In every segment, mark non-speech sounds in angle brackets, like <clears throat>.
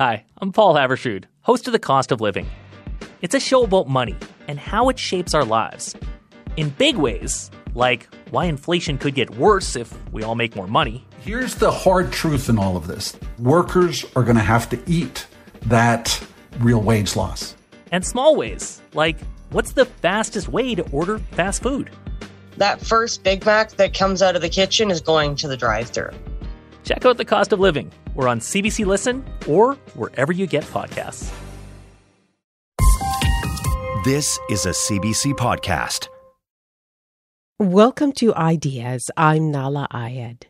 Hi, I'm Paul Haavardsrud, host of The Cost of Living. It's a show about money and how it shapes our lives. In big ways, like why inflation could get worse if we all make more money. Here's the hard truth in all of this workers are going to have to eat that real wage loss. And small ways, like what's the fastest way to order fast food? That first Big Mac that comes out of the kitchen is going to the drive thru. Check out The Cost of Living. We're on CBC Listen or wherever you get podcasts. This is a CBC podcast. Welcome to Ideas. I'm Nahlah Ayed.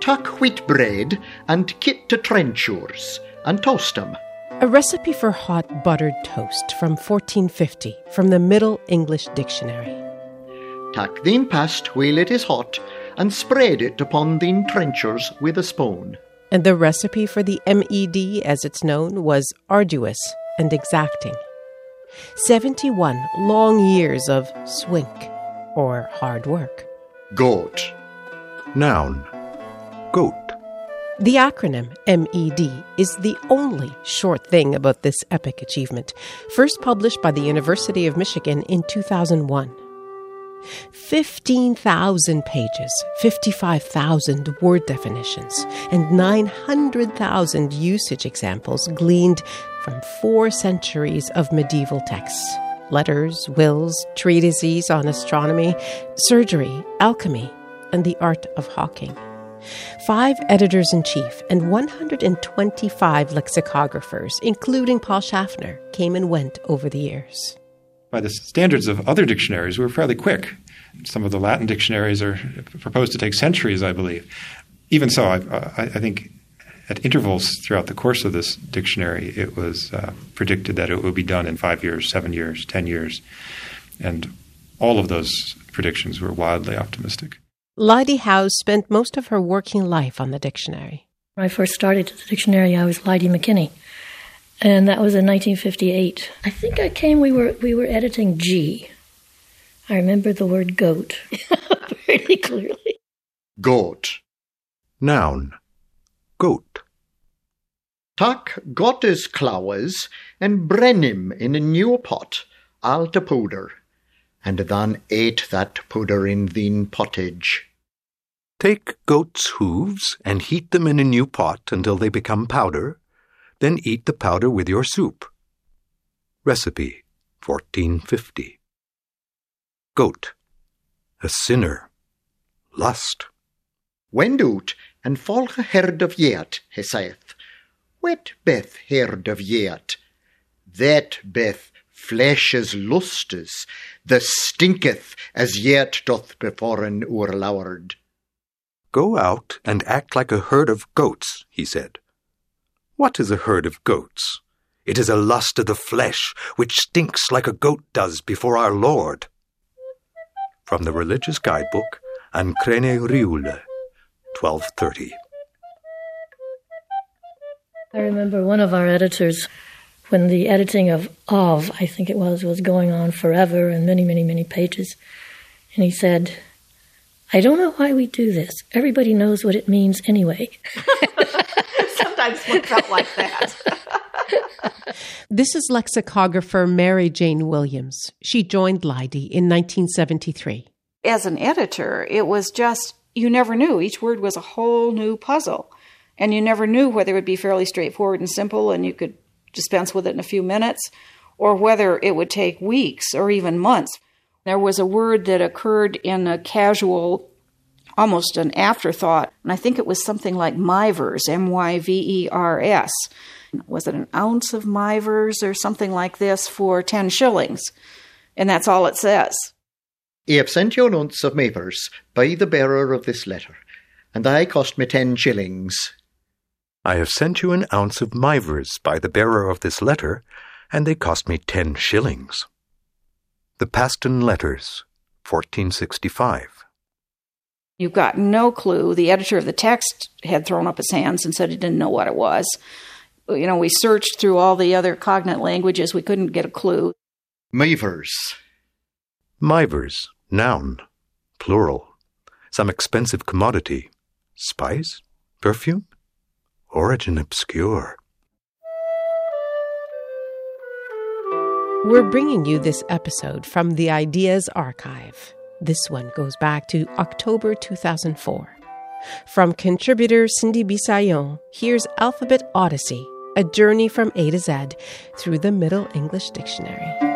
Tuck wheat bread and kit to trenchers and toast 'em. A recipe for hot buttered toast from 1450 from the Middle English Dictionary. Tuck thine past while it is hot and spread it upon thine trenchers with a spoon. And the recipe for the MED, as it's known, was arduous and exacting. 71 long years of swink, or hard work. Goat. Noun. Goat. The acronym MED is the only short thing about this epic achievement, first published by the University of Michigan in 2001. 15,000 pages, 55,000 word definitions, and 900,000 usage examples gleaned from four centuries of medieval texts letters, wills, treatises on astronomy, surgery, alchemy, and the art of hawking. Five editors in chief and 125 lexicographers, including Paul Schaffner, came and went over the years by the standards of other dictionaries, we were fairly quick. Some of the Latin dictionaries are proposed to take centuries, I believe. Even so, I, I, I think at intervals throughout the course of this dictionary, it was uh, predicted that it would be done in five years, seven years, ten years. And all of those predictions were wildly optimistic. Lydie Howes spent most of her working life on the dictionary. When I first started the dictionary, I was Lydie McKinney and that was in 1958. I think I came. We were we were editing G. I remember the word goat <laughs> very clearly. Goat. Noun. Goat. Tuck got his and bren him in a new pot, all to powder, and then ate that powder in thine pottage. Take goat's hooves and heat them in a new pot until they become powder then eat the powder with your soup. Recipe 1450. Goat. A sinner. Lust. Wend out and volg a herd of yet, he saith. Wet beth herd of yet. That beth flesh as lustes, the stinketh as yet doth before an o'erlowered. Go out and act like a herd of goats, he said. What is a herd of goats? It is a lust of the flesh, which stinks like a goat does before our Lord. From the Religious Guidebook, Ancrene Riwle, 1230. I remember one of our editors, when the editing of Of, I think it was, was going on forever and many, many, many pages, and he said, I don't know why we do this. Everybody knows what it means anyway. <laughs> sometimes looks up like that. <laughs> this is lexicographer Mary Jane Williams. She joined Lydie in 1973. As an editor, it was just, you never knew. Each word was a whole new puzzle. And you never knew whether it would be fairly straightforward and simple and you could dispense with it in a few minutes, or whether it would take weeks or even months. There was a word that occurred in a casual almost an afterthought. And I think it was something like Myvers, M Y V E R S. Was it an ounce of Myvers or something like this for 10 shillings? And that's all it says. I have sent you an ounce of Myvers by the bearer of this letter, and they cost me 10 shillings. I have sent you an ounce of Myvers by the bearer of this letter, and they cost me 10 shillings. The Paston Letters, 1465. You've got no clue. The editor of the text had thrown up his hands and said he didn't know what it was. You know, we searched through all the other cognate languages. We couldn't get a clue. Myvers. Myvers, noun, plural. Some expensive commodity. Spice? Perfume? Origin obscure. We're bringing you this episode from the Ideas Archive. This one goes back to October 2004. From contributor Cindy Bisaillon, here's Alphabet Odyssey, a journey from A to Z through the Middle English Dictionary.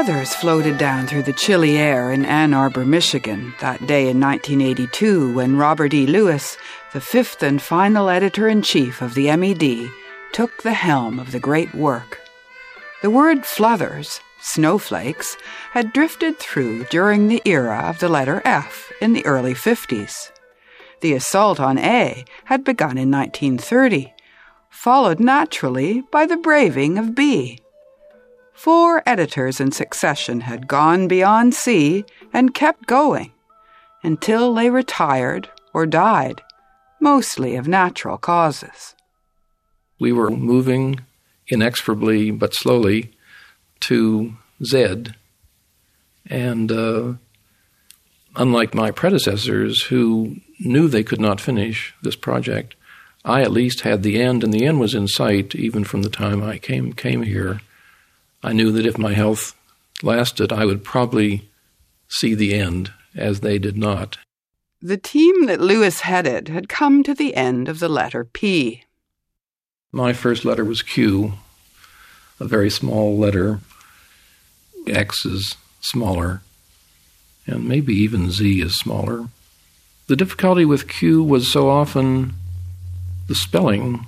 Fluthers floated down through the chilly air in Ann Arbor, Michigan, that day in 1982 when Robert E. Lewis, the fifth and final editor in chief of the MED, took the helm of the great work. The word fluthers, snowflakes, had drifted through during the era of the letter F in the early 50s. The assault on A had begun in 1930, followed naturally by the braving of B. Four editors in succession had gone beyond sea and kept going until they retired or died, mostly of natural causes. We were moving inexorably but slowly to Zed, And uh, unlike my predecessors who knew they could not finish this project, I at least had the end, and the end was in sight even from the time I came came here. I knew that if my health lasted, I would probably see the end, as they did not. The team that Lewis headed had come to the end of the letter P. My first letter was Q, a very small letter. X is smaller, and maybe even Z is smaller. The difficulty with Q was so often the spelling,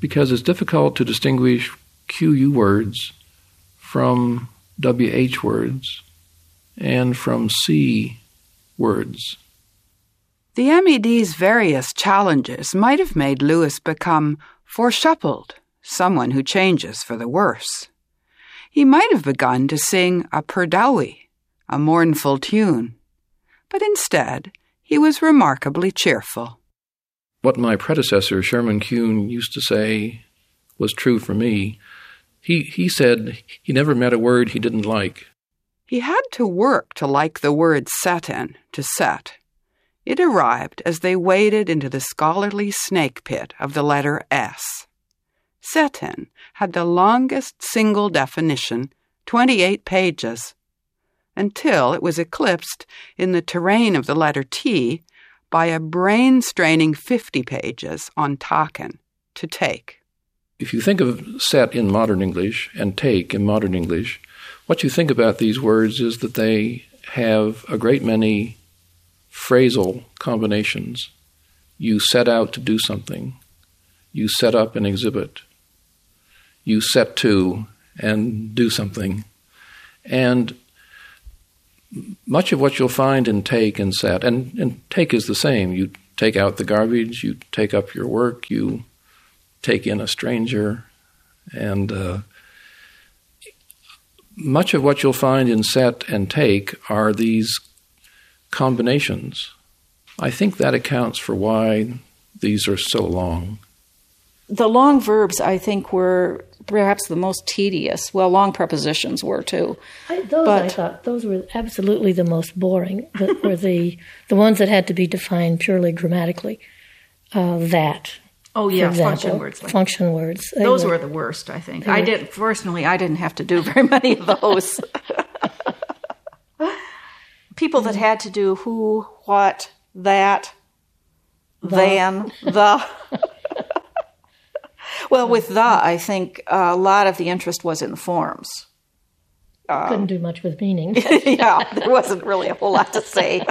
because it's difficult to distinguish QU words from WH words and from C words. The MED's various challenges might have made Lewis become foreshuffled, someone who changes for the worse. He might have begun to sing a perdowie, a mournful tune, but instead he was remarkably cheerful. What my predecessor, Sherman Kuhn, used to say was true for me. He, he said he never met a word he didn't like. He had to work to like the word satin, to set. It arrived as they waded into the scholarly snake pit of the letter S. Setin had the longest single definition, 28 pages, until it was eclipsed in the terrain of the letter T by a brain straining 50 pages on taken, to take. If you think of set in modern English and take in modern English, what you think about these words is that they have a great many phrasal combinations. You set out to do something. You set up an exhibit. You set to and do something. And much of what you'll find in take and set, and, and take is the same. You take out the garbage, you take up your work, you take in a stranger, and uh, much of what you'll find in set and take are these combinations. I think that accounts for why these are so long. The long verbs, I think, were perhaps the most tedious. Well, long prepositions were too. I, those but, I thought those were absolutely the most boring. That were the the ones that had to be defined purely grammatically. Uh, that. Oh yeah, example, function words. Like, function words. Those were, were, the worst. I think. I did personally. I didn't have to do very <laughs> many of those. <laughs> People that had to do who, what, that, the. than, the. <laughs> Well, with the, I think uh, a lot of the interest was in the forms. Um, Couldn't do much with meaning. yeah, there wasn't really a whole lot to say.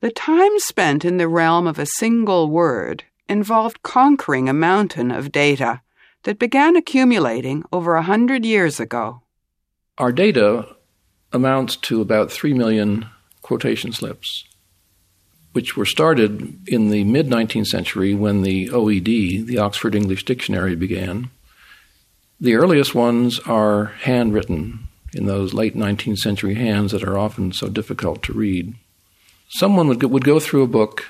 the time spent in the realm of a single word involved conquering a mountain of data that began accumulating over a hundred years ago. Our data amounts to about 3 million quotation slips which were started in the mid 19th century when the OED, the Oxford English Dictionary, began. The earliest ones are handwritten in those late 19th century hands that are often so difficult to read. Someone would go, would go through a book.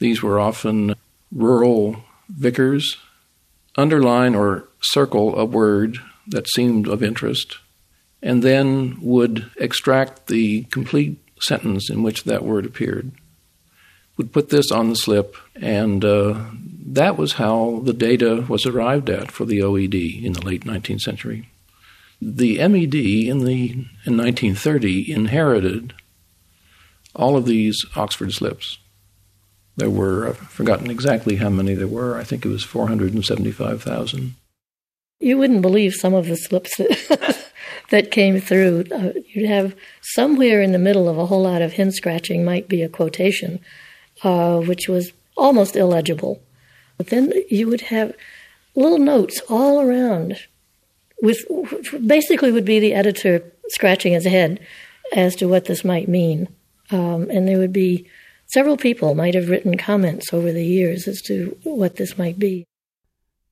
These were often rural vicars underline or circle a word that seemed of interest, and then would extract the complete sentence in which that word appeared. Would put this on the slip, and uh, that was how the data was arrived at for the OED in the late 19th century. The MED in the in 1930 inherited all of these Oxford slips. There were, I've forgotten exactly how many there were. I think it was 475,000. You wouldn't believe some of the slips that, <laughs> that came through. Uh, you'd have somewhere in the middle of a whole lot of hen scratching might be a quotation, uh, which was almost illegible. But then you would have little notes all around, with basically would be the editor scratching his head as to what this might mean, um, and there would be several people might have written comments over the years as to what this might be.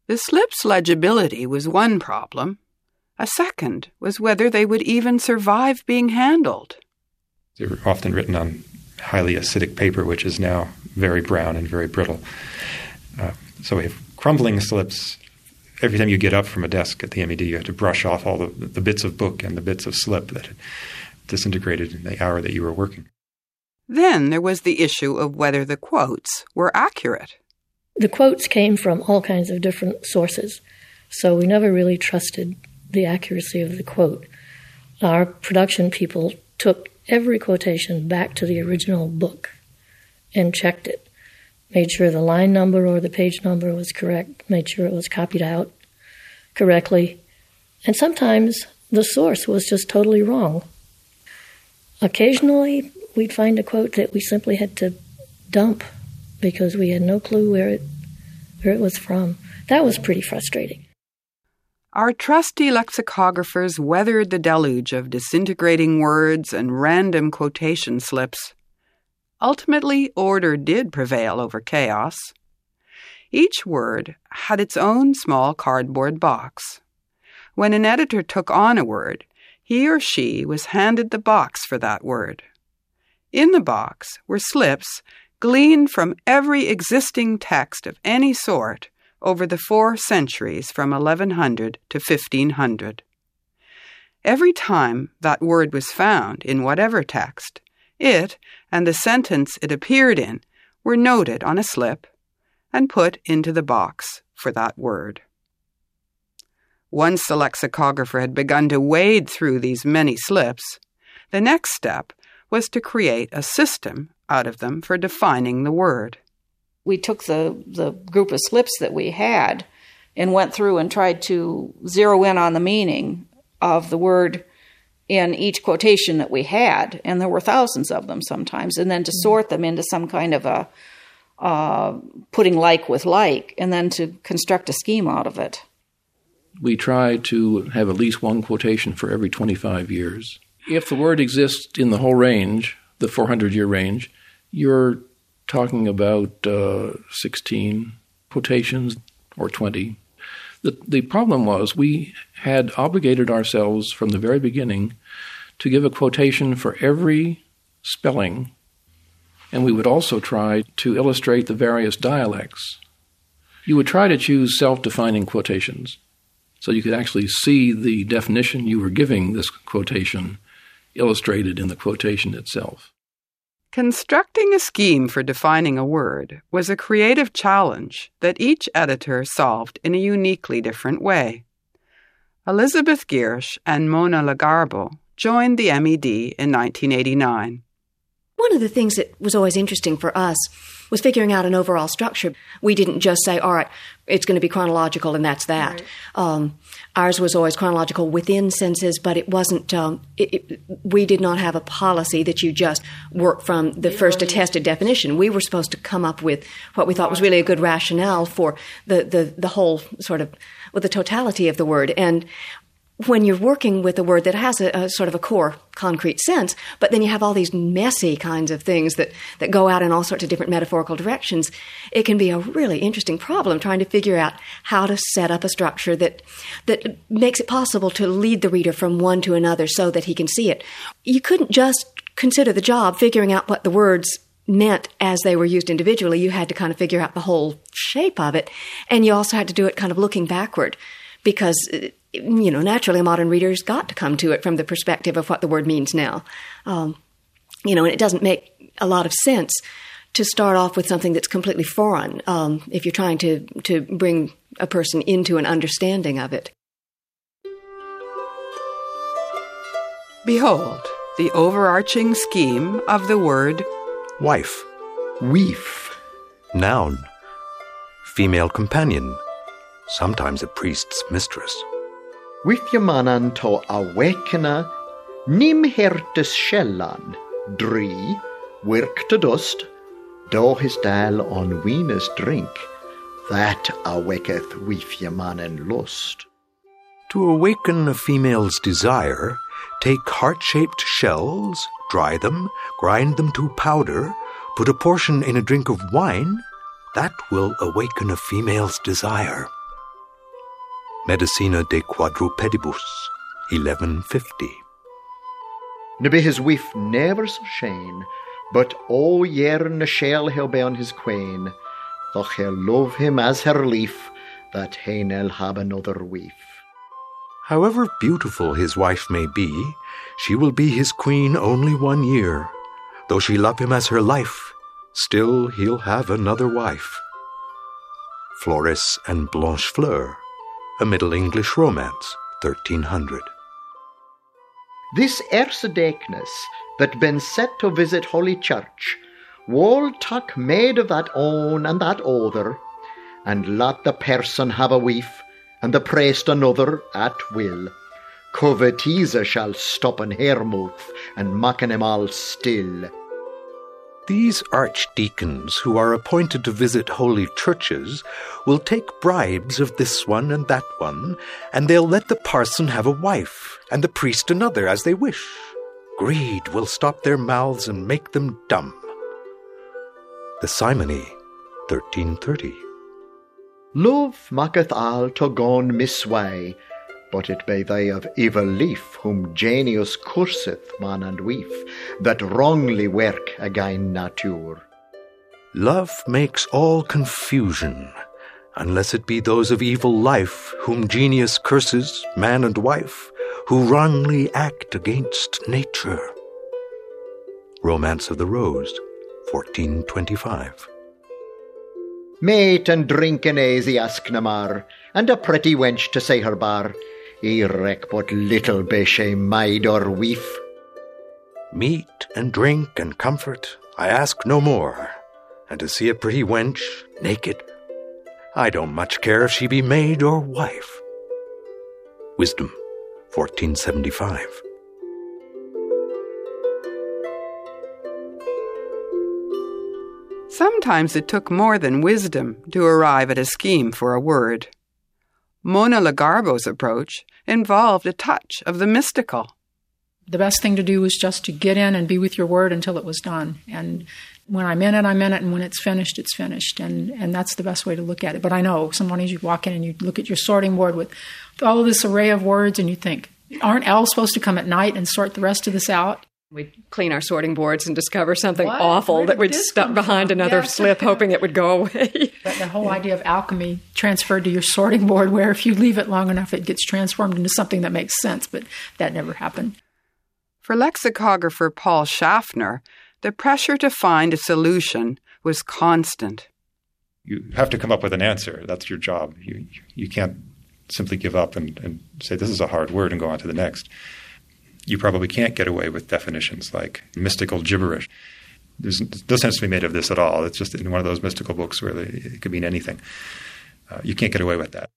The slip's legibility was one problem. A second was whether they would even survive being handled. They were often written on highly acidic paper, which is now very brown and very brittle. Uh, so we have crumbling slips. Every time you get up from a desk at the MED, you have to brush off all the, the bits of book and the bits of slip that had disintegrated in the hour that you were working. Then there was the issue of whether the quotes were accurate. The quotes came from all kinds of different sources, so we never really trusted the accuracy of the quote. Our production people took every quotation back to the original book and checked it, made sure the line number or the page number was correct, made sure it was copied out correctly, and sometimes the source was just totally wrong. Occasionally, we'd find a quote that we simply had to dump because we had no clue where it where it was from. That was pretty frustrating. Our trusty lexicographers weathered the deluge of disintegrating words and random quotation slips. Ultimately, order did prevail over chaos. Each word had its own small cardboard box. When an editor took on a word, he or she was handed the box for that word. In the box were slips gleaned from every existing text of any sort over the four centuries from 1100 to 1500. Every time that word was found in whatever text, it and the sentence it appeared in were noted on a slip and put into the box for that word. Once the lexicographer had begun to wade through these many slips, the next step was to create a system out of them for defining the word. We took the, the group of slips that we had and went through and tried to zero in on the meaning of the word in each quotation that we had. And there were thousands of them sometimes. And then to sort them into some kind of a uh, putting like with like, and then to construct a scheme out of it. We try to have at least one quotation for every 25 years if the word exists in the whole range, the 400 year range, you're talking about uh, 16 quotations or 20. The, the problem was we had obligated ourselves from the very beginning to give a quotation for every spelling, and we would also try to illustrate the various dialects. You would try to choose self defining quotations so you could actually see the definition you were giving this quotation illustrated in the quotation itself. Constructing a scheme for defining a word was a creative challenge that each editor solved in a uniquely different way. Elizabeth Giersch and Mona Lagarbo joined the MED in 1989. One of the things that was always interesting for us was figuring out an overall structure. We didn't just say, all right, it's going to be chronological and that's that. Right. Um, ours was always chronological within senses, but it wasn't, um, it, it, we did not have a policy that you just work from the first attested definition. We were supposed to come up with what we thought was really a good rationale for the, the, the whole sort of, with the totality of the word. And when you're working with a word that has a, a, sort of a core concrete sense, but then you have all these messy kinds of things that, that go out in all sorts of different metaphorical directions, it can be a really interesting problem trying to figure out how to set up a structure that that makes it possible to lead the reader from one to another so that he can see it. You couldn't just consider the job figuring out what the words meant as they were used individually, you had to kind of figure out the whole shape of it. And you also had to do it kind of looking backward because, uh, you know, naturally modern readers got to come to it from the perspective of what the word means now. Um, you know, and it doesn't make a lot of sense to start off with something that's completely foreign um, if you're trying to, to bring a person into an understanding of it. Behold, the overarching scheme of the word Wife. Weef. Noun. Female companion. Sometimes a priest's mistress. Withjamanan to awakena, nim hertes shellan, dri, work to dust, do his dal on weenus drink, that awaketh Withjamanan lust. To awaken a female's desire, take heart shaped shells, dry them, grind them to powder, put a portion in a drink of wine. That will awaken a female's desire. Medicina de Quadrupedibus, 1150. Ne be his wife never so shane, but all year na shell he'll be on his queen, though he'll love him as her leaf, that he'll have another wife. However beautiful his wife may be, she will be his queen only one year. Though she love him as her life, still he'll have another wife. Floris and Blanchefleur, a Middle English romance, 1300. This Ercedeacnus that been set to visit Holy Church, wall tuck made of that own and that other, and let the person have a wife, and the priest another at will. Covetisa shall stop in her mouth, and maken him all still. These archdeacons who are appointed to visit holy churches will take bribes of this one and that one, and they'll let the parson have a wife, and the priest another, as they wish. Greed will stop their mouths and make them dumb. The Simony, 1330. Love maketh all to gone misway, but it be they of evil leaf whom genius curseth man and wife, that wrongly work again nature. Love makes all confusion, unless it be those of evil life whom genius curses, man and wife, who wrongly act against nature. Romance of the Rose, 1425. Mate and drink an aisy ask namar, and a pretty wench to say her bar. I reck but little be she maid or wife. Meat and drink and comfort, I ask no more, and to see a pretty wench naked, I don't much care if she be maid or wife. Wisdom, 1475. Sometimes it took more than wisdom to arrive at a scheme for a word. Mona Lagarbo's approach involved a touch of the mystical. The best thing to do was just to get in and be with your word until it was done. And when I'm in it, I'm in it, and when it's finished, it's finished. And, and that's the best way to look at it. But I know some mornings you walk in and you look at your sorting board with all this array of words, and you think, aren't elves supposed to come at night and sort the rest of this out? We'd clean our sorting boards and discover something What? awful that we'd stuck behind from? another Yeah. slip, hoping it would go away. But the whole idea of alchemy transferred to your sorting board, where if you leave it long enough, it gets transformed into something that makes sense. But that never happened. For lexicographer Paul Schaffner, the pressure to find a solution was constant. You have to come up with an answer. That's your job. You, you can't simply give up and, and say, this is a hard word and go on to the next. You probably can't get away with definitions like mystical gibberish. There's no sense to be made of this at all. It's just in one of those mystical books where they, it could mean anything. Uh, you can't get away with that.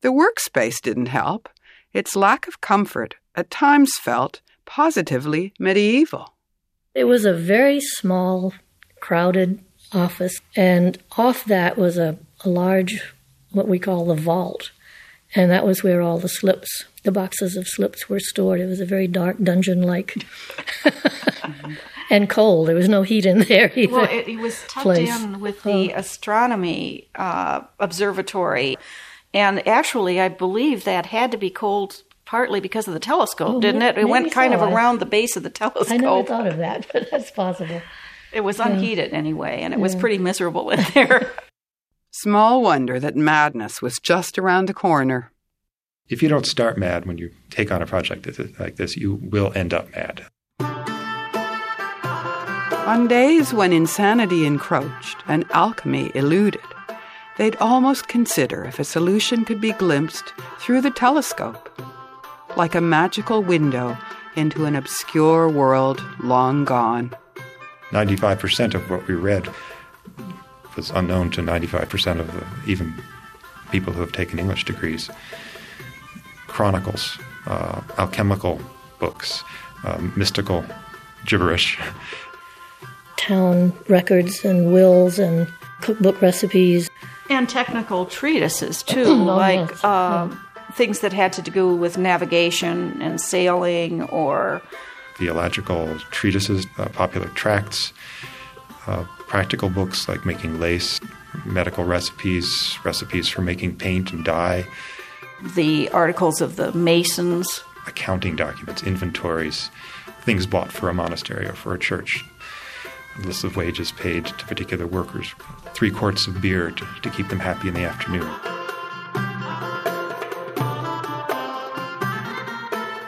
The workspace didn't help. Its lack of comfort at times felt positively medieval. It was a very small, crowded office, and off that was a, a large, what we call the vault. And that was where all the slips, the boxes of slips were stored. It was a very dark dungeon like. <laughs> and cold. There was no heat in there either. Well, it, it was tucked place. in with the astronomy uh, observatory. And actually, I believe that had to be cold partly because of the telescope, Oh, didn't it? It went kind so. of around the base of the telescope. I never thought of that, <laughs> but that's possible. It was unheated anyway, and it was pretty miserable in <laughs> there. Small wonder that madness was just around the corner. If you don't start mad when you take on a project like this, you will end up mad. On days when insanity encroached and alchemy eluded, they'd almost consider if a solution could be glimpsed through the telescope, like a magical window into an obscure world long gone. 95% of what we read was unknown to 95% of the, even people who have taken English degrees. Chronicles, uh, alchemical books, uh, mystical gibberish. Town records and wills and cookbook recipes. And technical treatises, too, <clears throat> Oh, like yes. uh, things that had to do with navigation and sailing or Theological treatises, uh, popular tracts, uh, practical books like making lace, medical recipes, recipes for making paint and dye, the articles of the Masons. accounting documents, inventories, things bought for a monastery or for a church, lists of wages paid to particular workers, three quarts of beer to, to keep them happy in the afternoon.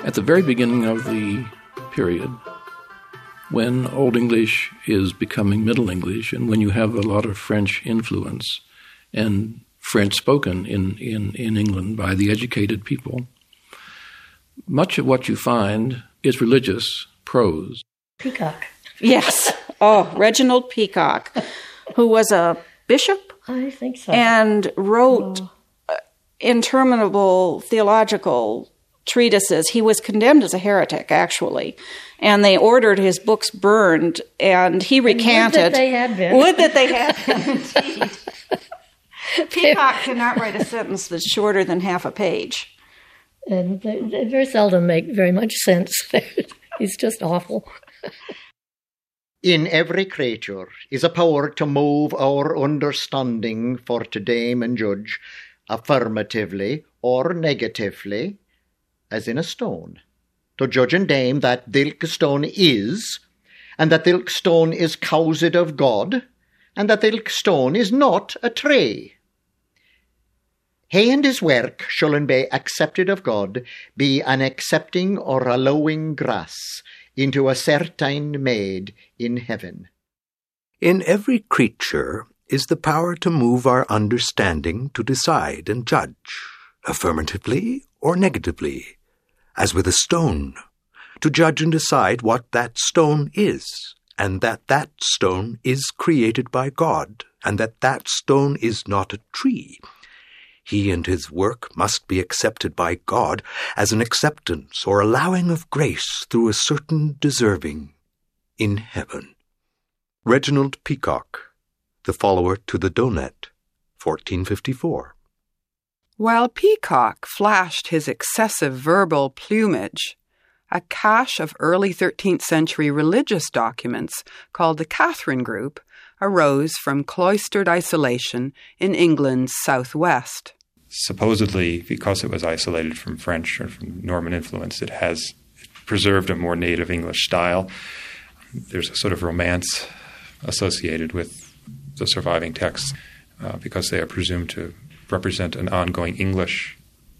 At the very beginning of the period, when Old English is becoming Middle English, and when you have a lot of French influence and French spoken in, in, in England by the educated people, much of what you find is religious prose. Pecock. Yes. Oh, Reginald Pecock, who was a bishop I think so. and wrote uh, interminable theological treatises. He was condemned as a heretic, actually, and they ordered his books burned, and he recanted. Would that they had been. Would that they had <laughs> been, indeed. Pecock cannot write a sentence that's shorter than half a page. and they, they very seldom make very much sense. <laughs> He's just awful. In every creature is a power to move our understanding for to dame and judge affirmatively or negatively, as in a stone. To judge and dame that thilk stone is, and that thilk stone is caused of God, and that thilk stone is not a tree. He and his work shall be accepted of God, be an accepting or allowing grass into a certain maid in heaven. In every creature is the power to move our understanding to decide and judge, affirmatively or negatively, as with a stone, to judge and decide what that stone is, and that that stone is created by God, and that that stone is not a tree. He and his work must be accepted by God as an acceptance or allowing of grace through a certain deserving in heaven. Reginald Pecock, the follower to the Donet, 1454. While Pecock flashed his excessive verbal plumage, a cache of early 13th century religious documents called the Katherine Group arose from cloistered isolation in England's southwest. Supposedly, because it was isolated from French or from Norman influence, it has preserved a more native English style. There's a sort of romance associated with the surviving texts uh, because they are presumed to represent an ongoing English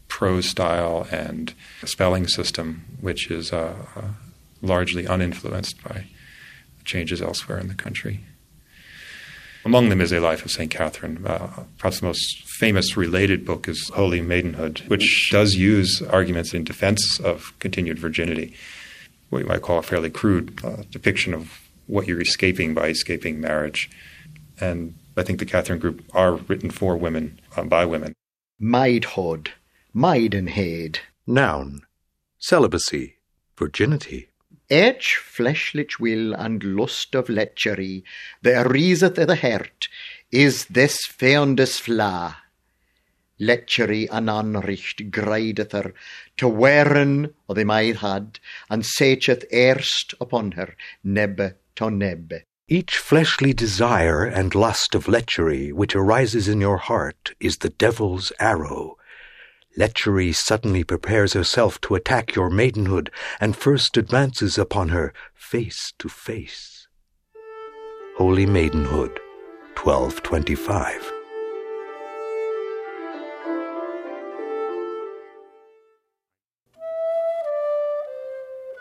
prose style and spelling system, which is uh, uh, largely uninfluenced by changes elsewhere in the country. Among them is A Life of St. Catherine. Uh, perhaps the most famous related book is Holy Maidenhood, which does use arguments in defense of continued virginity, what you might call a fairly crude uh, depiction of what you're escaping by escaping marriage. And I think the Katherine group are written for women, uh, by women. Maidhood, maidenhead. Noun, celibacy, virginity. Each fleshlich will and lust of lechery that ariseth i' the heart is this feondes fla. Lechery an anricht grideth her to wearen o the maid had, and setcheth erst upon her, nebbe to nebbe. Each fleshly desire and lust of lechery which arises in your heart is the devil's arrow. Lechery suddenly prepares herself to attack your maidenhood and first advances upon her face to face. Holy Maidenhood, 1225.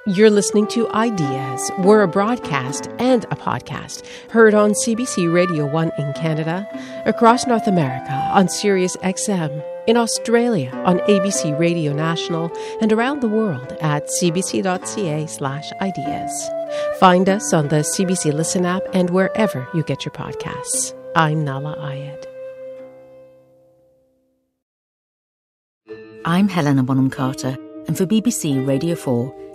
You're listening to Ideas. We're a broadcast and a podcast heard on CBC Radio 1 in Canada, across North America on Sirius XM, in Australia on ABC Radio National, and around the world at cbc.ca/ideas. Find us on the CBC Listen app and wherever you get your podcasts. I'm Nahlah Ayed. I'm Helena Bonham Carter, and for BBC Radio 4,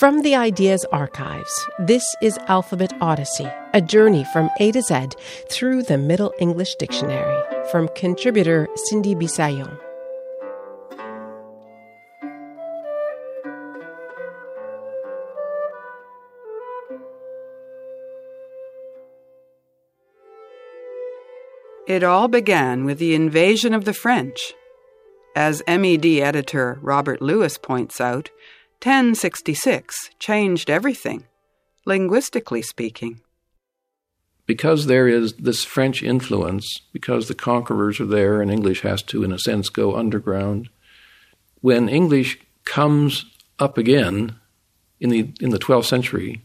From the Ideas Archives, this is Alphabet Odyssey, a journey from A to Z through the Middle English Dictionary, from contributor Cindy Bisaillon. It all began with the invasion of the French. As MED editor Robert Lewis points out, 1066 changed everything, linguistically speaking. Because there is this French influence, because the conquerors are there and English has to, in a sense, go underground, when English comes up again in the, in the 12th century,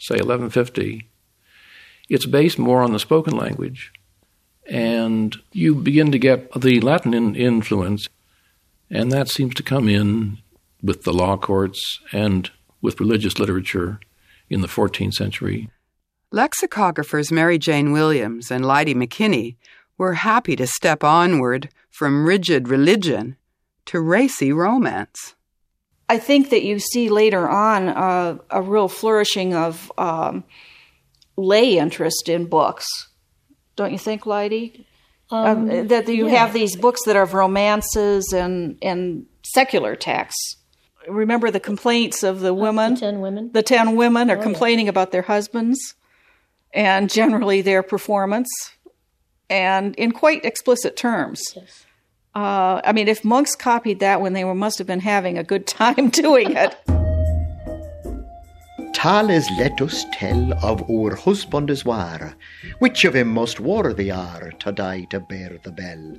say 1150, it's based more on the spoken language. And you begin to get the Latin in influence, and that seems to come in with the law courts and with religious literature in the 14th century. Lexicographers Mary Jane Williams and Lydie McKinney were happy to step onward from rigid religion to racy romance. I think that you see later on uh, a real flourishing of um, lay interest in books. Don't you think, Lydie? Um, uh, that you yeah. have these books that are romances and, and secular texts. Remember the complaints of the women? The ten women. The ten women are Oh, yeah. complaining about their husbands and generally their performance, and in quite explicit terms. Uh, I mean, if monks copied that when they were, must have been having a good time <laughs> doing it. Tales let us tell of our husbands war, which of him most worthy are to die to bear the bell.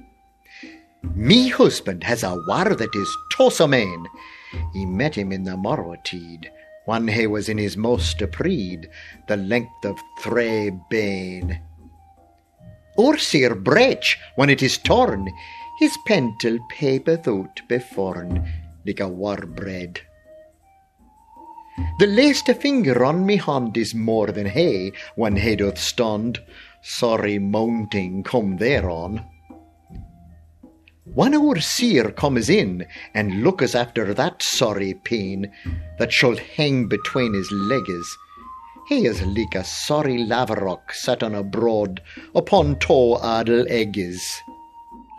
Me husband has a war that is toss He met him in the morrowtide, when he was in his most apreed, the length of three bane. Or sir brech, when it is torn, his pentel papeth out beforn, like a war bread. The least a finger on me hand is more than he, when he doth stand. Sorry mounting come thereon. When our seer comes in and looketh after that sorry pain that shall hang between his legs, he is like a sorry laverock set on a broad upon two idle eggs.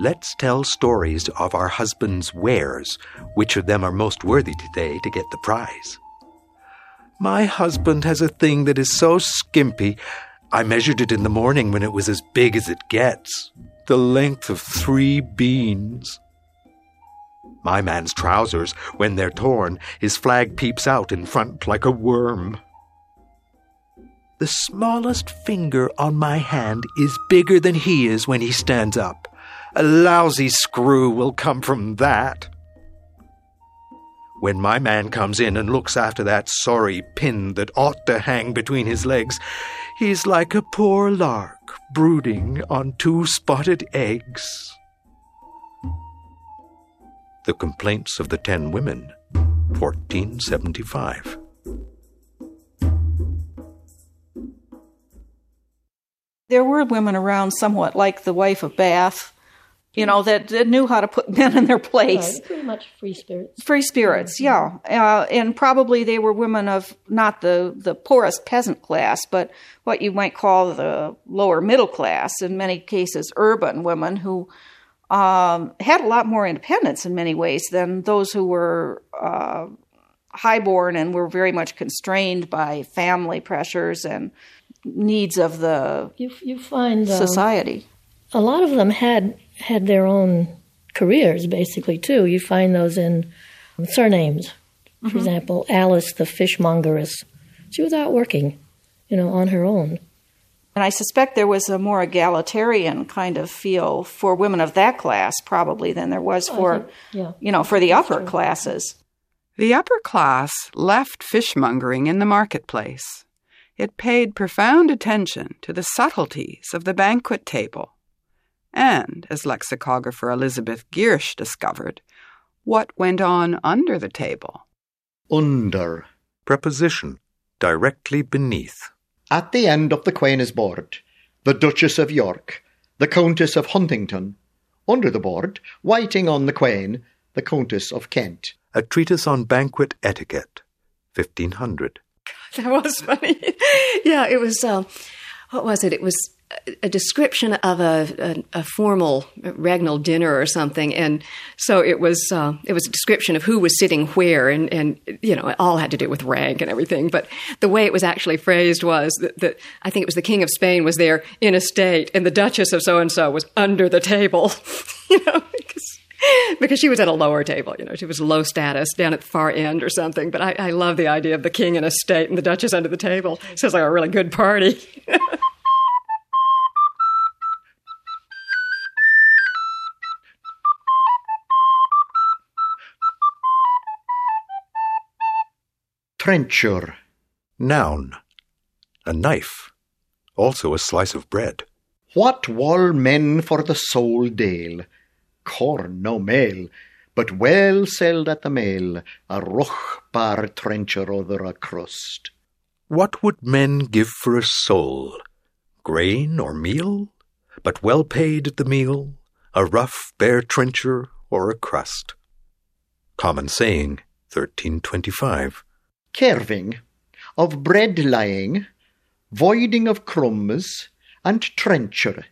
Let's tell stories of our husbands' wares. Which of them are most worthy today to get the prize? My husband has a thing that is so skimpy, I measured it in the morning when it was as big as it gets. The length of three beans. My man's trousers, when they're torn, his flag peeps out in front like a worm. The smallest finger on my hand is bigger than he is when he stands up. A lousy screw will come from that. When my man comes in and looks after that sorry pin that ought to hang between his legs, he's like a poor lark brooding on two spotted eggs. The Complaints of the Ten Women, 1475. There were women around somewhat like the wife of Bath you know, that, that knew how to put <laughs> men in their place. Right, pretty much free spirits. Free spirits, yeah. Uh, and probably they were women of not the, the poorest peasant class, but what you might call the lower middle class, in many cases, urban women who um, had a lot more independence in many ways than those who were uh, highborn and were very much constrained by family pressures and needs of the you, you find um, society. A lot of them had had their own careers, basically too. You find those in surnames. For Mm-hmm. example, Alice the fishmongeress. She was out working, you know, on her own. And I suspect there was a more egalitarian kind of feel for women of that class, probably, than there was for, think- yeah. you know, for the upper classes. The upper class left fishmongering in the marketplace. It paid profound attention to the subtleties of the banquet table, and, as lexicographer Elizabeth Giersch discovered, what went on under the table. Under. Preposition. Directly beneath. At the end of the Queen's board, the Duchess of York, the Countess of Huntington. Under the board, waiting on the Queen, the Countess of Kent. A treatise on banquet etiquette. 1500. <laughs> That was funny. <laughs> yeah, it was. Uh, what was it? It was a- description of a, a, a formal regnal dinner or something, and so it was. Uh, it was a description of who was sitting where, and and you know, it all had to do with rank and everything. But the way it was actually phrased was that, that I think it was the King of Spain was there in a state, and the Duchess of so and so was under the table. <laughs> you know, because because she was at a lower table, you know, she was low status down at the far end or something. But I, I love the idea of the king in a state and the duchess under the table. Sounds like a really good party. <laughs> Trencher. Noun. A knife. Also a slice of bread. What wall men for the sole dale? Corn no mail, but well selled at the mail, a rough bar trencher over a crust. What would men give for a soul? Grain or meal? But well paid at the meal, a rough bare trencher or a crust. Common saying, 1325. Carving of bread lying, voiding of crumbs, and trencher,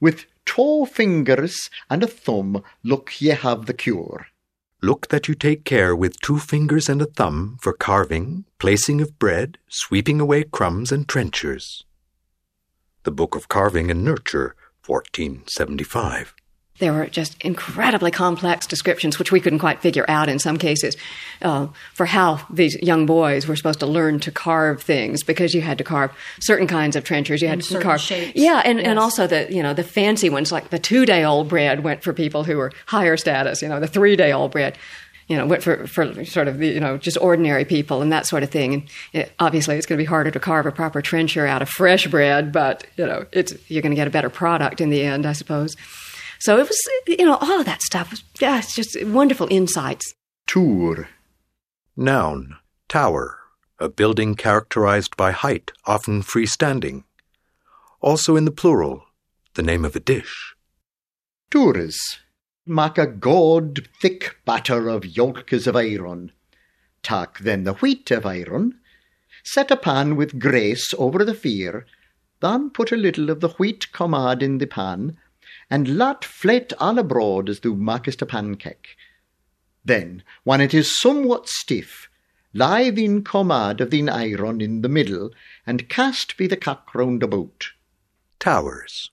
with two fingers and a thumb, look ye have the cure. Look that you take care with two fingers and a thumb for carving, placing of bread, sweeping away crumbs and trenchers. The Book of Carving and Nurture, 1475. There were just incredibly complex descriptions, which we couldn't quite figure out in some cases, uh, for how these young boys were supposed to learn to carve things because you had to carve certain kinds of trenchers. You had In to carve, shapes. yeah, and, and also the you know the fancy ones like the two day old bread went for people who were higher status. You know, the three day old bread. You know, went for, for sort of the, you know just ordinary people and that sort of thing. And it, obviously, it's going to be harder to carve a proper trencher out of fresh bread, but you know, it's you're going to get a better product in the end, I suppose. So it was, you know, all of that stuff was, yeah, it's just wonderful insights. Tour. Noun. Tower. A building characterized by height, often freestanding. Also in the plural, the name of a dish. Tours. Make a good thick batter of yolks of iron. Tak then the wheat of iron. Set a pan with grace over the fire. Then put a little of the wheat commod in the pan, and let flat all abroad as thou makest a pancake. Then, when it is somewhat stiff, lie thine commod of thine iron in the middle, and cast be the cock round about. Towers.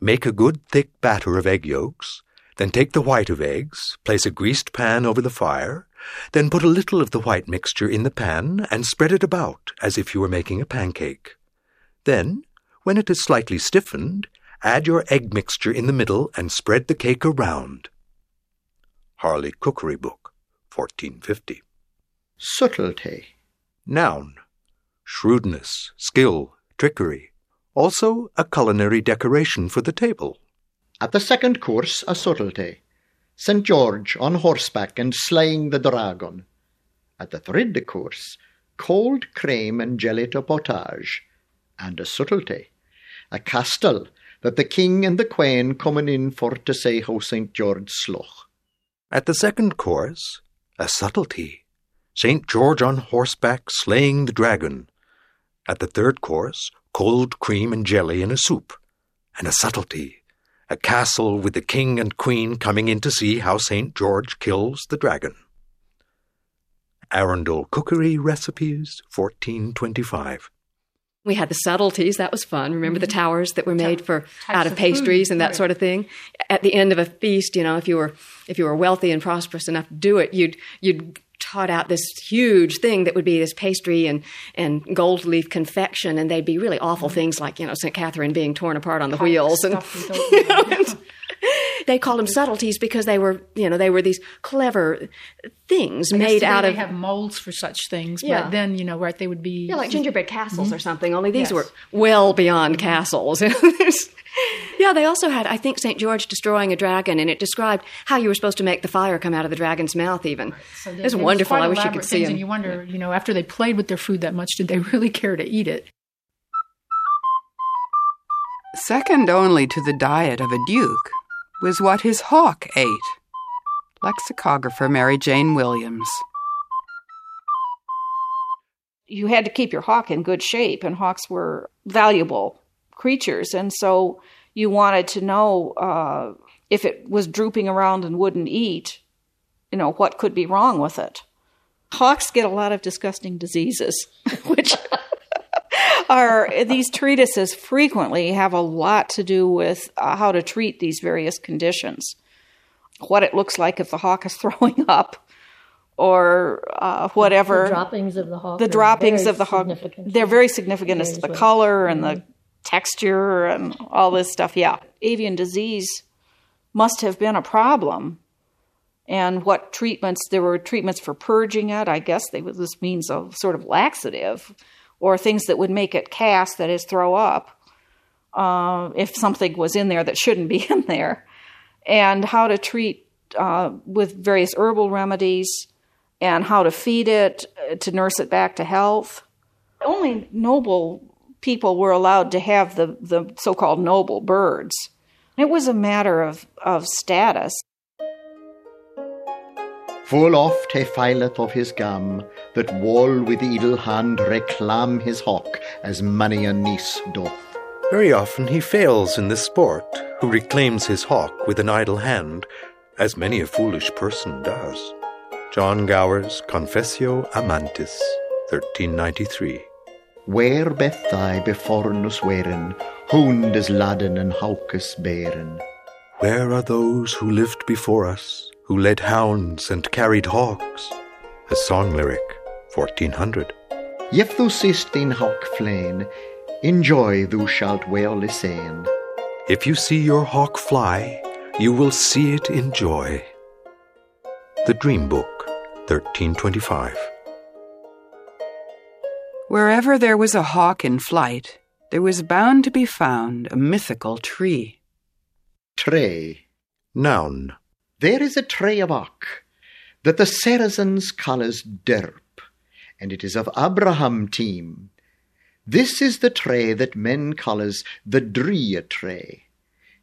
Make a good thick batter of egg yolks, then take the white of eggs, place a greased pan over the fire, then put a little of the white mixture in the pan and spread it about as if you were making a pancake. Then, when it is slightly stiffened, add your egg mixture in the middle and spread the cake around. Harley Cookery Book, 1450. Subtlety. Noun. Shrewdness, skill, trickery. Also a culinary decoration for the table. At the second course, a subtlety. St. George on horseback and slaying the dragon. At the third course, cold cream and jelly to potage. And a subtlety. A castle that the king and the queen coming in for to say how St. George sloch. At the second course, a subtlety. St. George on horseback slaying the dragon. At the third course, cold cream and jelly in a soup. And a subtlety. A castle with the king and queen coming in to see how St. George kills the dragon. Arundel Cookery Recipes, 1425. We had the subtleties. That was fun. Remember the Mm-hmm. towers that were made for out of of pastries food, and that right. sort of thing. At the end of a feast, you know, if you were if you were wealthy and prosperous enough to do it, you'd you'd trot out this huge thing that would be this pastry and and gold leaf confection, and they'd be really awful things like you know St. Catherine being torn apart on the wheels and. <laughs> you know, and they called them subtleties because they were, you know, they were these clever things I made today out they of have molds for such things, Yeah. but then you know, right? They would be Yeah, like gingerbread castles mm-hmm. or something, only these Yes. were well beyond mm-hmm. castles. <laughs> yeah, they also had, I think, St. George destroying a dragon, and it described how you were supposed to make the fire come out of the dragon's mouth, even. So it was they- wonderful. I wish you could see things, them. And you wonder, you know, after they played with their food that much, did they <laughs> really care to eat it? Second only to the diet of a duke was what his hawk ate. Lexicographer Mary Jane Williams. you had to keep your hawk in good shape, and hawks were valuable creatures, and so you wanted to know uh, if it was drooping around and wouldn't eat, you know, what could be wrong with it. Hawks get a lot of disgusting diseases, <laughs> which are these treatises frequently have a lot to do with uh, how to treat these various conditions. What it looks like if the hawk is <laughs> throwing up, or uh, whatever. The droppings of the hawk. The droppings of the hawk. They're very significant as to the well. color and Mhm. the texture and all this stuff. Yeah, avian disease must have been a problem. And what treatments? There were treatments for purging it. I guess they this means a sort of laxative, or things that would make it cast, that is, throw up, uh, if something was in there that shouldn't <laughs> be in there, and how to treat uh, with various herbal remedies, and how to feed it uh, to nurse it back to health. Only noble people were allowed to have the, the so called noble birds. It was a matter of, of status. Full oft he fileth of his gam, that wall with idle hand reclam his hawk, as many a niece doth. Very often he fails in this sport, who reclaims his hawk with an idle hand, as many a foolish person does. John Gower's Confessio Amantis, 1393. Where beth thy befornus weren, hund is ladden and haukus beren? Where are those who lived before us, who led hounds and carried hawks? A song lyric, 1400. If thou seest thine hawk flain, enjoy thou shalt well listen. If you see your hawk fly, you will see it in joy. The Dream Book, 1325. Wherever there was a hawk in flight, there was bound to be found a mythical tree. Tray. Noun. There is a tray of oak that the Saracens call as derp, and it is of Abraham team. This is the tray that men call as the Drea tray.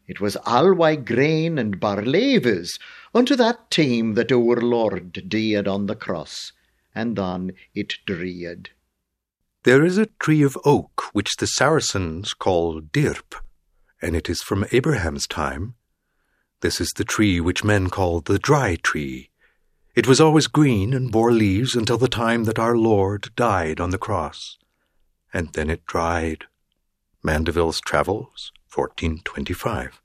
It was alway grain and barleyves unto that time that our Lord died on the cross, and on it dreed. There is a tree of oak which the Saracens call dirp, and it is from Abraham's time. This is the tree which men call the dry tree. It was always green and bore leaves until the time that our Lord died on the cross, and then it dried. Mandeville's Travels, 1425.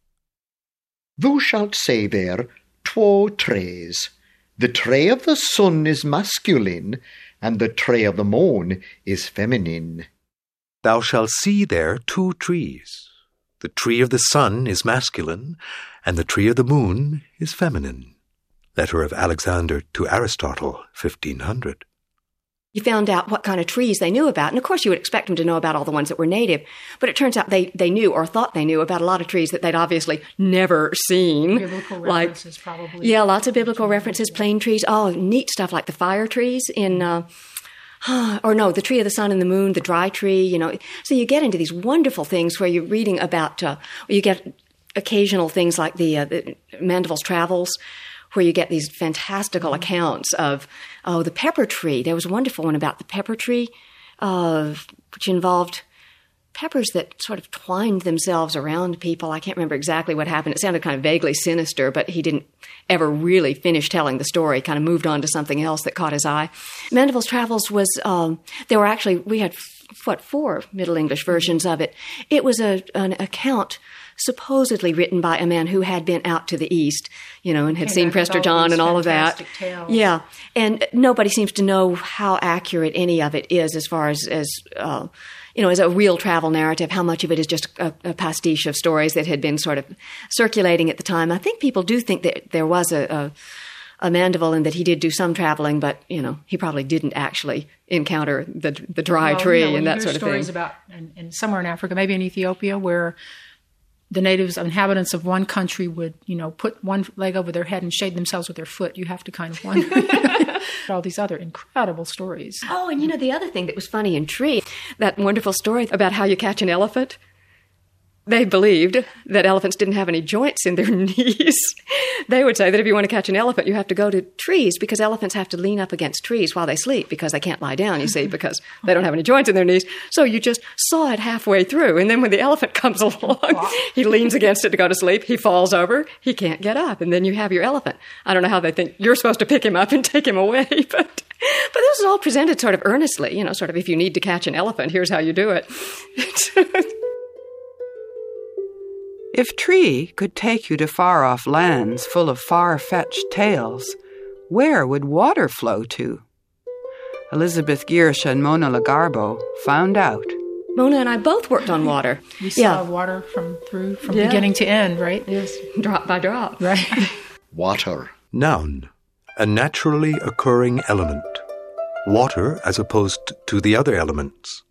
Thou shalt say there two trays. The tray of the sun is masculine, and the tray of the moon is feminine. Thou shalt see there two trees. The tree of the sun is masculine, and the tree of the moon is feminine. Letter of Alexander to Aristotle, 1500. You found out what kind of trees they knew about. And of course, you would expect them to know about all the ones that were native. But it turns out they, they knew or thought they knew about a lot of trees that they'd obviously never seen. Biblical like, references, probably. yeah, lots of biblical references, plane trees. Oh, neat stuff like the fire trees in uh, <sighs> or no, the tree of the sun and the moon, the dry tree, you know. So you get into these wonderful things where you're reading about, uh, you get occasional things like the, uh, the Mandeville's Travels, where you get these fantastical accounts of, oh, the pepper tree. There was a wonderful one about the pepper tree, uh, which involved peppers that sort of twined themselves around people. I can't remember exactly what happened. It sounded kind of vaguely sinister, but he didn't ever really finish telling the story. Kind of moved on to something else that caught his eye. Mandeville's Travels was um, there were actually we had what four Middle English versions of it. It was a an account supposedly written by a man who had been out to the east, you know, and had Came seen Prester John and all of that. tales. Yeah, and nobody seems to know how accurate any of it is as far as as uh, you know, as a real travel narrative. How much of it is just a, a pastiche of stories that had been sort of circulating at the time? I think people do think that there was a. a a Mandeville and that he did do some traveling, but you know he probably didn't actually encounter the the dry Well, tree you know, and that sort of thing. stories about in somewhere in Africa, maybe in Ethiopia, where the natives, inhabitants of one country, would you know put one leg over their head and shade themselves with their foot. You have to kind of wonder <laughs> all these other incredible stories. Oh, and you know the other thing that was funny in Tree, that wonderful story about how you catch an elephant. They believed that elephants didn't have any joints in their <laughs> knees. they would say that if you want to catch an elephant, you have to go to trees because elephants have to lean up against trees while they sleep because they can't lie down, you see, because they don't have any joints in their knees. So you just saw it halfway through. And then when the elephant <laughs> comes along, he leans against it to go to sleep. He falls over. He can't get up. And then you have your elephant. I don't know how they think you're supposed to pick him up and <laughs> take him away, but but this is all presented sort of earnestly, you know, sort of if you need to catch an elephant, here's how you do it. If Tree could take you to far off lands full of far fetched tales, where would water flow to? Elizabeth Giersch and Mona Logarbo found out. Mona and I both worked on water. We saw Yeah. water from through from Yeah. beginning to end, right? Yes, drop by drop. Right. <laughs> Water. Noun. A naturally occurring element. Water as opposed to the other elements.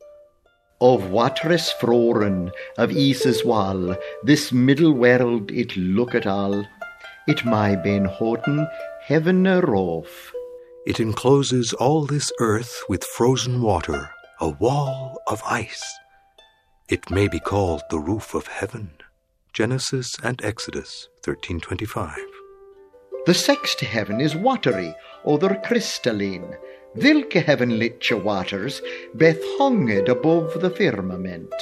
Of wateres froren, of Isis wall, this middle world it looketh all. It my ben hoten, heaven rof. It encloses all this earth with frozen water, a wall of ice. It may be called the roof of heaven. Genesis and Exodus 1325. The sixth heaven is watery, other crystalline. Vilke heavenliche waters, beth hunged above the firmament.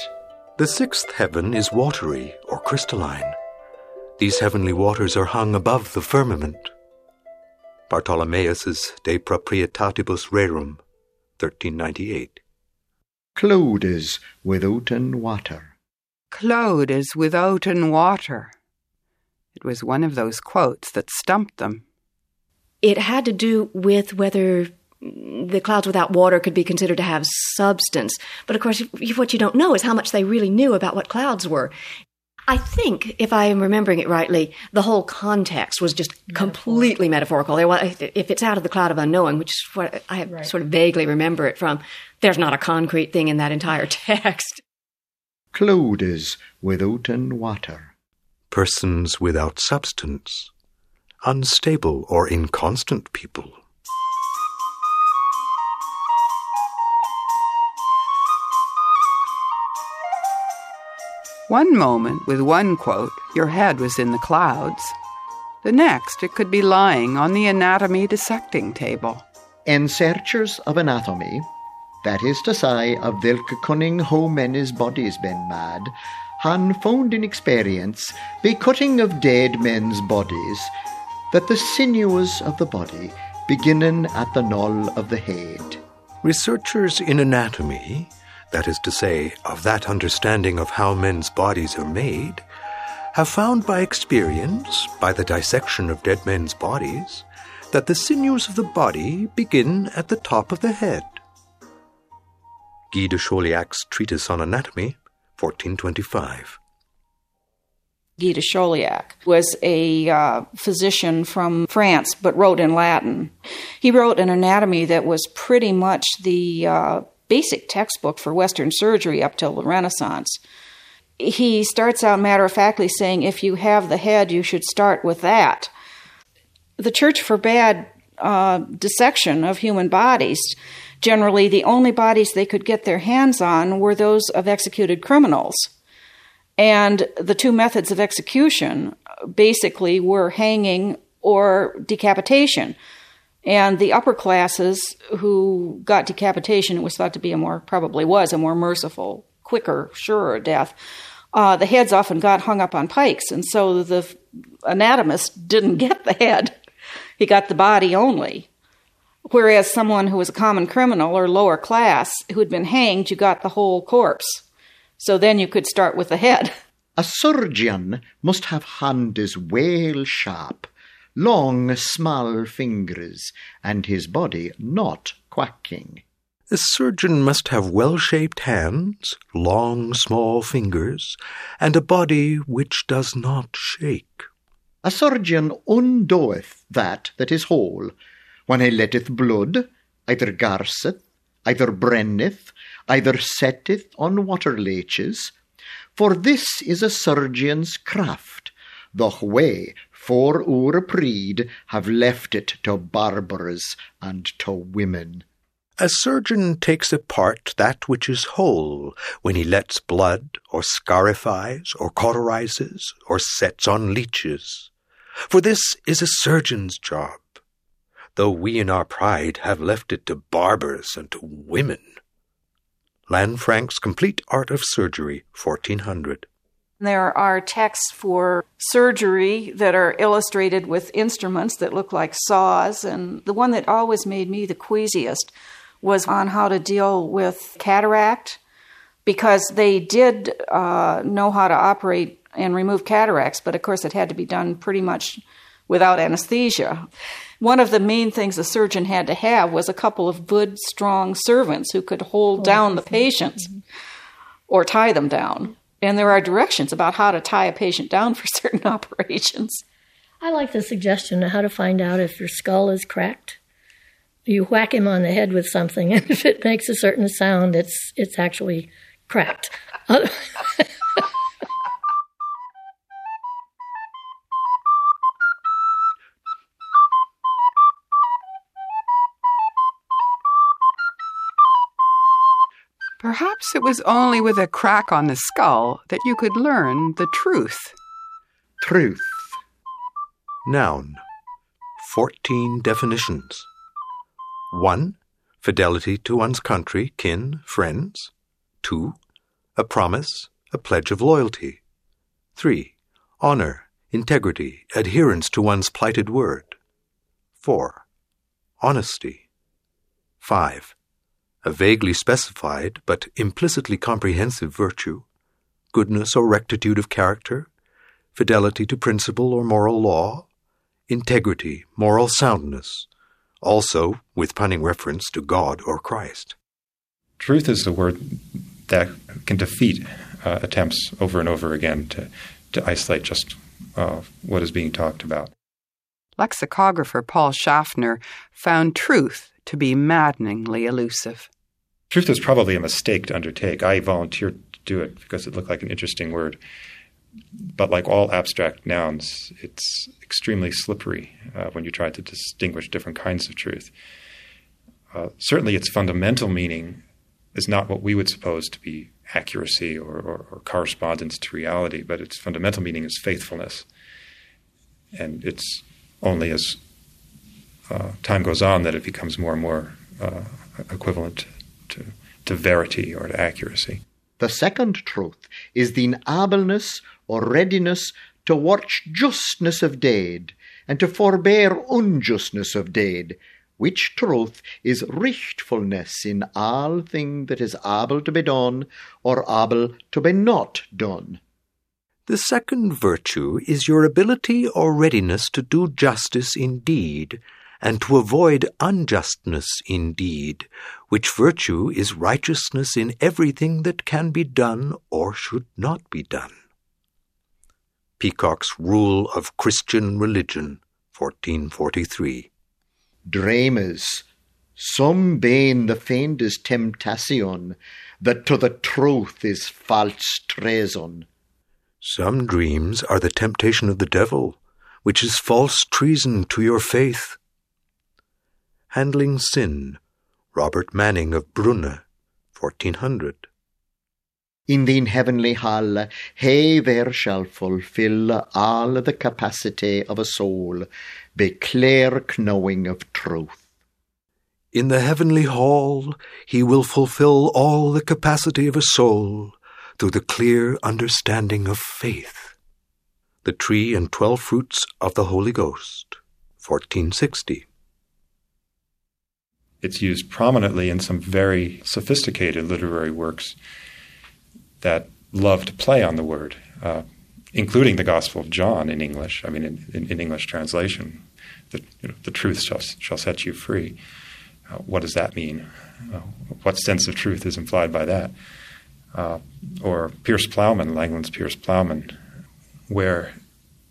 The sixth heaven is watery or crystalline. These heavenly waters are hung above the firmament. Bartholomeus's De Proprietatibus Rerum, 1398. Cloudes withouten water. Clode is with oaten water. It was one of those quotes that stumped them. It had to do with whether the clouds without water could be considered to have substance. But of course, what you don't know is how much they really knew about what clouds were. I think, if I am remembering it rightly, the whole context was just completely metaphorical. If it's out of the cloud of unknowing, which is what I sort of vaguely remember it from, there's not a concrete thing in that entire <laughs> text. Cloudes withouten water. Persons without substance. Unstable or inconstant people. One moment, with one quote, your head was in the clouds. The next, it could be lying on the anatomy dissecting table. En searchers of anatomy, that is to say, of vilke cunning how men's bodies been mad, han found in experience, by cutting of dead men's bodies, that the sinews of the body beginnen at the knoll of the head. Researchers in anatomy, that is to say, of that understanding of how men's bodies are made, have found by experience, by the dissection of dead men's bodies, that the sinews of the body begin at the top of the head. Guy de Chauliac's Treatise on Anatomy, 1425. Guy de Chauliac was a uh, physician from France, but wrote in Latin. He wrote an anatomy that was pretty much the uh, basic textbook for Western surgery up till the Renaissance. He starts out matter of factly saying, if you have the head, you should start with that. The church forbade uh, dissection of human bodies Generally, the only bodies they could get their hands on were those of executed criminals. And the two methods of execution basically were hanging or decapitation. And the upper classes who got decapitation it was thought to be a more, probably was a more merciful, quicker, surer death. Uh, the heads often got hung up on pikes, and so the anatomist didn't <laughs> get the head. He got the body only. Whereas someone who was a common criminal or lower class who had been hanged, you got the whole corpse. So then you could start with the head. A surgeon must have hands well sharp, long small fingers, and his body not quacking. A surgeon must have well shaped hands, long small fingers, and a body which does not shake. A surgeon undoeth that that is whole, when he letteth blood, either garseth, either brenneth, either setteth on water leeches. For this is a surgeon's craft, the we, for our pride have left it to barbers and to women. A surgeon takes apart that which is whole when he lets blood, or scarifies, or cauterizes, or sets on leeches. For this is a surgeon's job though we in our pride have left it to barbers and to women. Lanfranc's Complete Art of Surgery, 1400. There are texts for surgery that are illustrated with instruments that look like saws, and the one that always made me the queasiest was on how to deal with cataract because they did uh, know how to operate and remove cataracts, but of course it had to be done pretty much without anesthesia. One of the main things a surgeon had to have was a couple of good, strong servants who could hold down the patients or tie them down. And there are directions about how to tie a patient down for <laughs> certain operations. I like the suggestion of how to find out if your skull is cracked. You whack him on the head with something, <laughs> and if it makes a certain sound, it's it's actually cracked. <laughs> Perhaps it was only with a crack on the skull that you could learn the truth. Truth. Noun. 14 definitions. 1. Fidelity to one's country, kin, friends. 2. A promise, a pledge of loyalty. 3. Honor, integrity, adherence to one's plighted word. 4. Honesty. 5 a vaguely specified but implicitly comprehensive virtue, goodness or rectitude of character, fidelity to principle or moral law, integrity, moral soundness, also with punning reference to God or Christ. Truth is the word that can defeat uh, attempts over and over again to, to isolate just uh, what is being talked about. Lexicographer Paul Schaffner found truth to be maddeningly elusive. Truth is probably a mistake to undertake. I volunteered to do it because it looked like an interesting word. But like all abstract nouns, it's extremely slippery uh, when you try to distinguish different kinds of truth. Uh, certainly, its fundamental meaning is not what we would suppose to be accuracy or, or, or correspondence to reality, but its fundamental meaning is faithfulness. And it's only as uh, time goes on that it becomes more and more uh, equivalent to, to verity or to accuracy. The second truth is the enableness or readiness to watch justness of deed and to forbear unjustness of deed, which truth is richtfulness in all thing that is able to be done or able to be not done. The second virtue is your ability or readiness to do justice in deed and to avoid unjustness indeed, which virtue is righteousness in everything that can be done or should not be done. Pecock's Rule of Christian Religion, 1443. Dreamers, some bane the faintest temptation, that to the truth is false treason. Some dreams are the temptation of the devil, which is false treason to your faith handling sin, Robert Manning of Brunne, 1400. In thine heavenly hall, he there shall fulfill all the capacity of a soul, be clear knowing of truth. In the heavenly hall, he will fulfill all the capacity of a soul through the clear understanding of faith. The Tree and Twelve Fruits of the Holy Ghost, 1460. It's used prominently in some very sophisticated literary works that love to play on the word, uh, including the Gospel of John in English. I mean, in, in, in English translation, the, you know, the truth shall, shall set you free. Uh, what does that mean? Uh, what sense of truth is implied by that? Uh, or Piers Plowman, Langland's Piers Plowman, where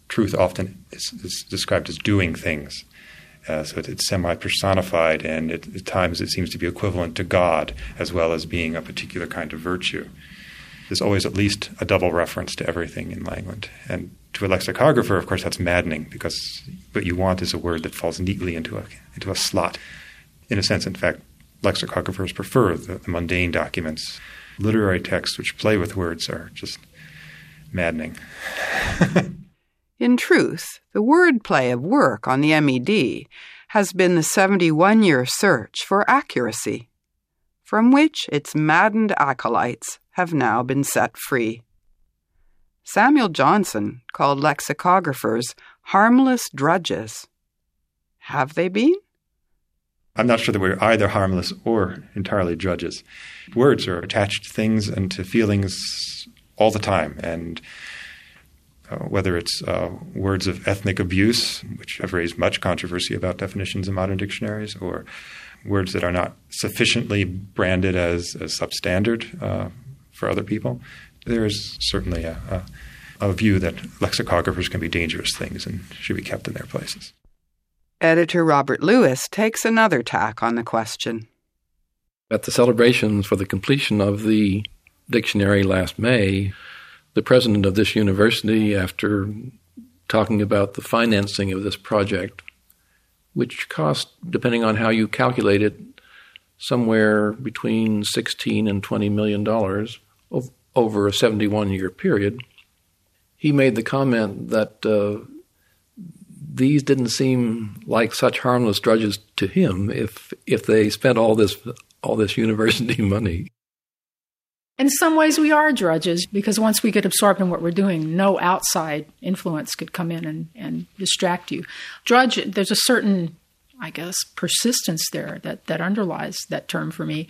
truth often is, is described as doing things. Uh, so it's semi personified, and it, at times it seems to be equivalent to God as well as being a particular kind of virtue. There's always at least a double reference to everything in Langland. And to a lexicographer, of course, that's maddening because what you want is a word that falls neatly into a, into a slot. In a sense, in fact, lexicographers prefer the, the mundane documents. Literary texts which play with words are just maddening. <laughs> In truth, the wordplay of work on the MED has been the 71 year search for accuracy, from which its maddened acolytes have now been set free. Samuel Johnson called lexicographers harmless drudges. Have they been? I'm not sure that we're either harmless or entirely drudges. Words are attached to things and to feelings all the time, and uh, whether it's uh, words of ethnic abuse, which have raised much controversy about definitions in modern dictionaries, or words that are not sufficiently branded as, as substandard uh, for other people. There is certainly a, a, a view that lexicographers can be dangerous things and should be kept in their places. Editor Robert Lewis takes another tack on the question. At the celebrations for the completion of the dictionary last May, the president of this university, after talking about the financing of this project, which cost, depending on how you calculate it, somewhere between 16 and 20 million dollars over a 71 year period, he made the comment that uh, these didn't seem like such harmless drudges to him if if they spent all this all this university <laughs> money. In some ways, we are drudges because once we get absorbed in what we're doing, no outside influence could come in and, and distract you. Drudge, there's a certain, I guess, persistence there that, that underlies that term for me.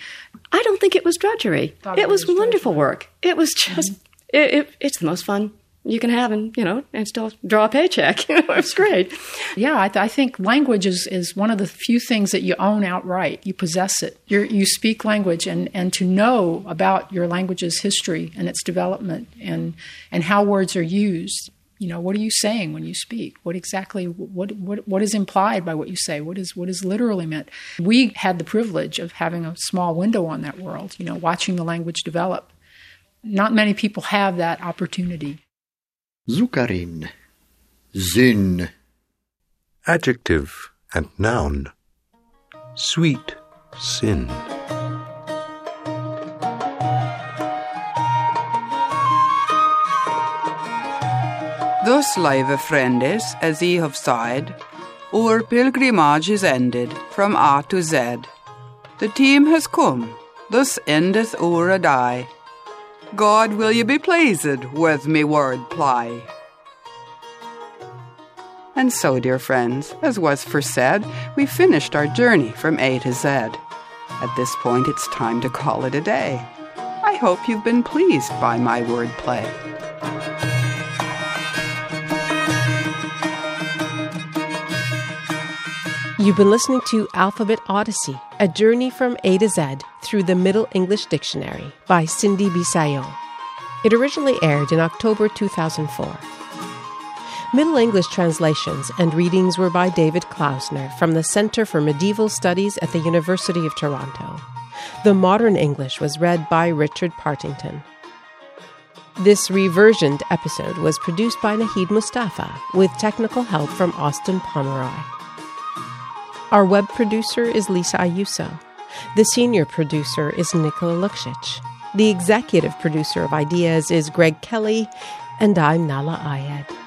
I don't think it was drudgery. It, it, was, was wonderful work. It was just, mm-hmm. it, it, it's the most fun you can have and you know and still draw a paycheck. <laughs> it's great. Yeah, I, th- I, think language is, is one of the few things that you own outright. You possess it. You're, you speak language, and, and to know about your language's history and its development and and how words are used. You know, what are you saying when you speak? What exactly what what what is implied by what you say? What is what is literally meant? We had the privilege of having a small window on that world. You know, watching the language develop. Not many people have that opportunity. Zuckerin. Syn. Adjective and noun. Sweet sin. Thus, live friendes, as ye have said, our pilgrimage is ended from A to Z. The team has come, thus endeth our a die. God, will you be pleased with me word ply? And so, dear friends, as was foresaid, we finished our journey from A to Z. At this point, it's time to call it a day. I hope you've been pleased by my wordplay. You've been listening to Alphabet Odyssey, a journey from A to Z through the Middle English Dictionary by Cindy Bisaillon. It originally aired in October 2004. Middle English translations and readings were by David Klausner from the Center for Medieval Studies at the University of Toronto. The modern English was read by Richard Partington. This reversioned episode was produced by Nahid Mustafa with technical help from Austin Pomeroy. Our web producer is Lisa Ayuso. The senior producer is Nikola Luksic. The executive producer of Ideas is Greg Kelly, and I'm Nahlah Ayed.